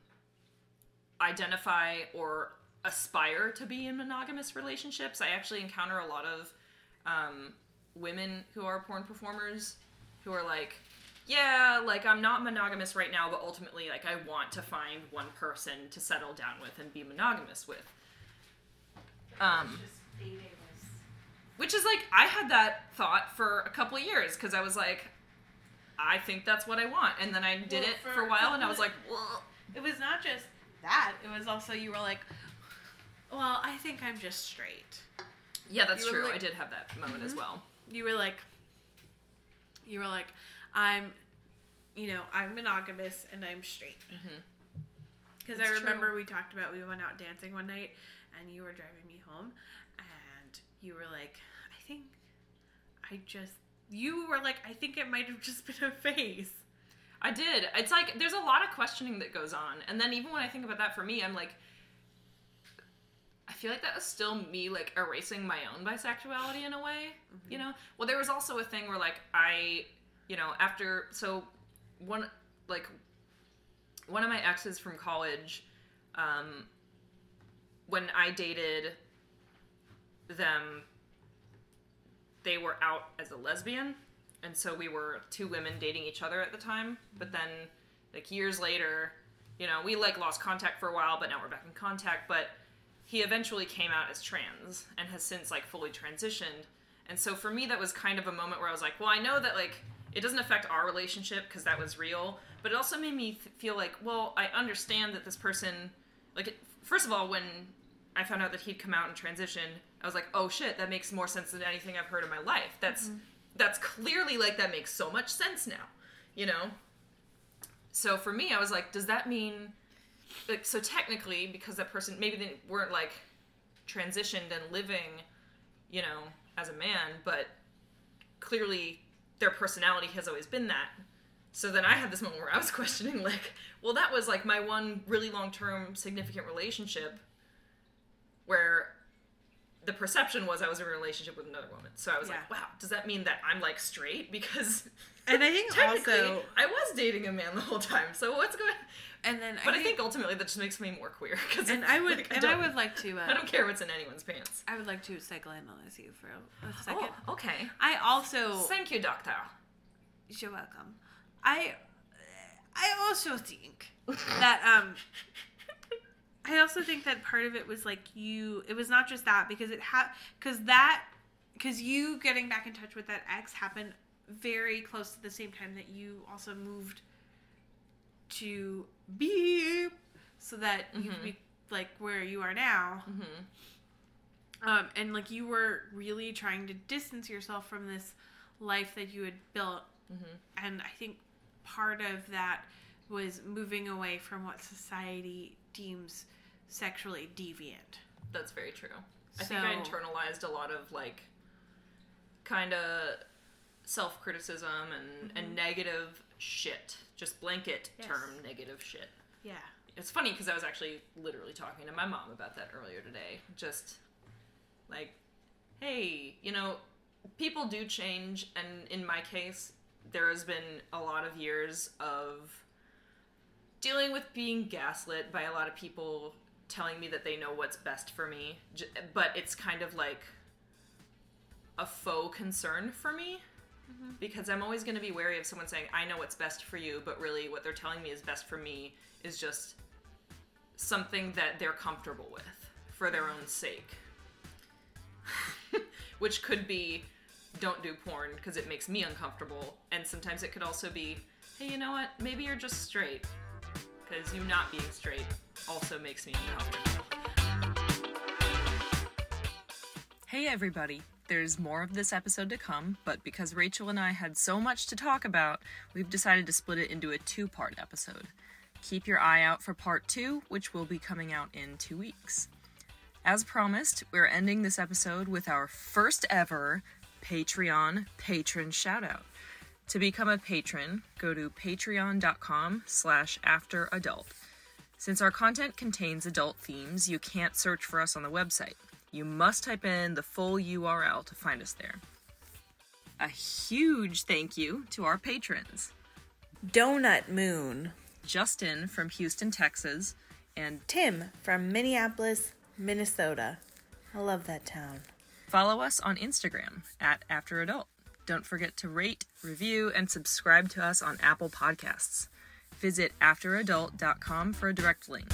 identify or aspire to be in monogamous relationships. I actually encounter a lot of um, women who are porn performers who are like, yeah, like I'm not monogamous right now, but ultimately, like I want to find one person to settle down with and be monogamous with. Um, which is like I had that thought for a couple of years because I was like, I think that's what I want, and then I did Well, it for for a while, and I was like, Whoa. It was not just that. It was also you were like, well, I think I'm just straight. yeah, that's You were true. like- I did have that moment as Mhm. well. You were like, you were like, I'm, you know, I'm monogamous and I'm straight. Mhm. Because That's I true. remember we talked about we went out dancing one night and you were driving me home and you were like, I think I just you were like, I think it might have just been a phase. I did. It's like there's a lot of questioning that goes on, and then even when I think about that for me, I'm like, I feel like that was still me like erasing my own bisexuality in a way. You know. Well, there was also a thing where like I, you know, after so one like one of my exes from college, um, when I dated them, they were out as a lesbian, and so we were two women dating each other at the time. But then, like years later, you know, we like lost contact for a while, but now we're back in contact. But he eventually came out as trans and has since like fully transitioned. And so for me, that was kind of a moment where I was like, well, I know that like it doesn't affect our relationship because that was real, but it also made me th- feel like, well, I understand that this person, like, it, first of all, when I found out that he'd come out and transition, I was like, oh shit, that makes more sense than anything I've heard in my life. That's mm-hmm. that's clearly like that makes so much sense now, you know. So for me, I was like, does that mean like so technically because that person maybe they weren't like transitioned and living, you know, as a man, but clearly their personality has always been that. So then I had this moment where I was questioning, like, well, that was like my one really long term significant relationship where the perception was I was in a relationship with another woman. So I was like, wow, does that mean that I'm like straight? Because And I think technically also, I was dating a man the whole time. So what's going and then But I think ultimately that just makes me more queer. Cause and I would, like, and I don't- would like to, I uh, don't care what's in anyone's pants. I would like to psychoanalyze you for a, a second. Oh, okay. I also, Thank you, doctor. you're welcome. I, I also think that um I also think that part of it was like you it was not just that because it had cuz that cuz you getting back in touch with that ex happened very close to the same time that you also moved to be so that you could Mhm. be like where you are now hmm Um, and like you were really trying to distance yourself from this life that you had built. Mm-hmm. And I think part of that was moving away from what society deems sexually deviant. That's very true. I think I internalized a lot of like kind of self criticism and, and negative shit. Just blanket Yes. term negative shit. Yeah. It's funny because I was actually literally talking to my mom about that earlier today. Just like, hey, you know, people do change, and in my case, there has been a lot of years of dealing with being gaslit by a lot of people telling me that they know what's best for me, but it's kind of like a faux concern for me Mm-hmm. because I'm always going to be wary of someone saying, I know what's best for you, but really what they're telling me is best for me is just something that they're comfortable with for their own sake. Which could be, don't do porn because it makes me uncomfortable. And sometimes it could also be, hey, you know what? Maybe you're just straight. Because you not being straight also makes me uncomfortable. Hey everybody! There's more of this episode to come, but because Rachel and I had so much to talk about, we've decided to split it into a two part episode. Keep your eye out for part two, which will be coming out in two weeks. As promised, we're ending this episode with our first ever Patreon patron shoutout. To become a patron, go to patreon.com slash afteradult. Since our content contains adult themes, you can't search for us on the website. You must type in the full URL to find us there. A huge thank you to our patrons Donut Moon. Justin from Houston, Texas, and Tim from Minneapolis, Minnesota. I love that town. follow us on Instagram at AfterAdult. Don't forget to rate, review, and subscribe to us on Apple Podcasts. Visit afteradult.com for a direct link.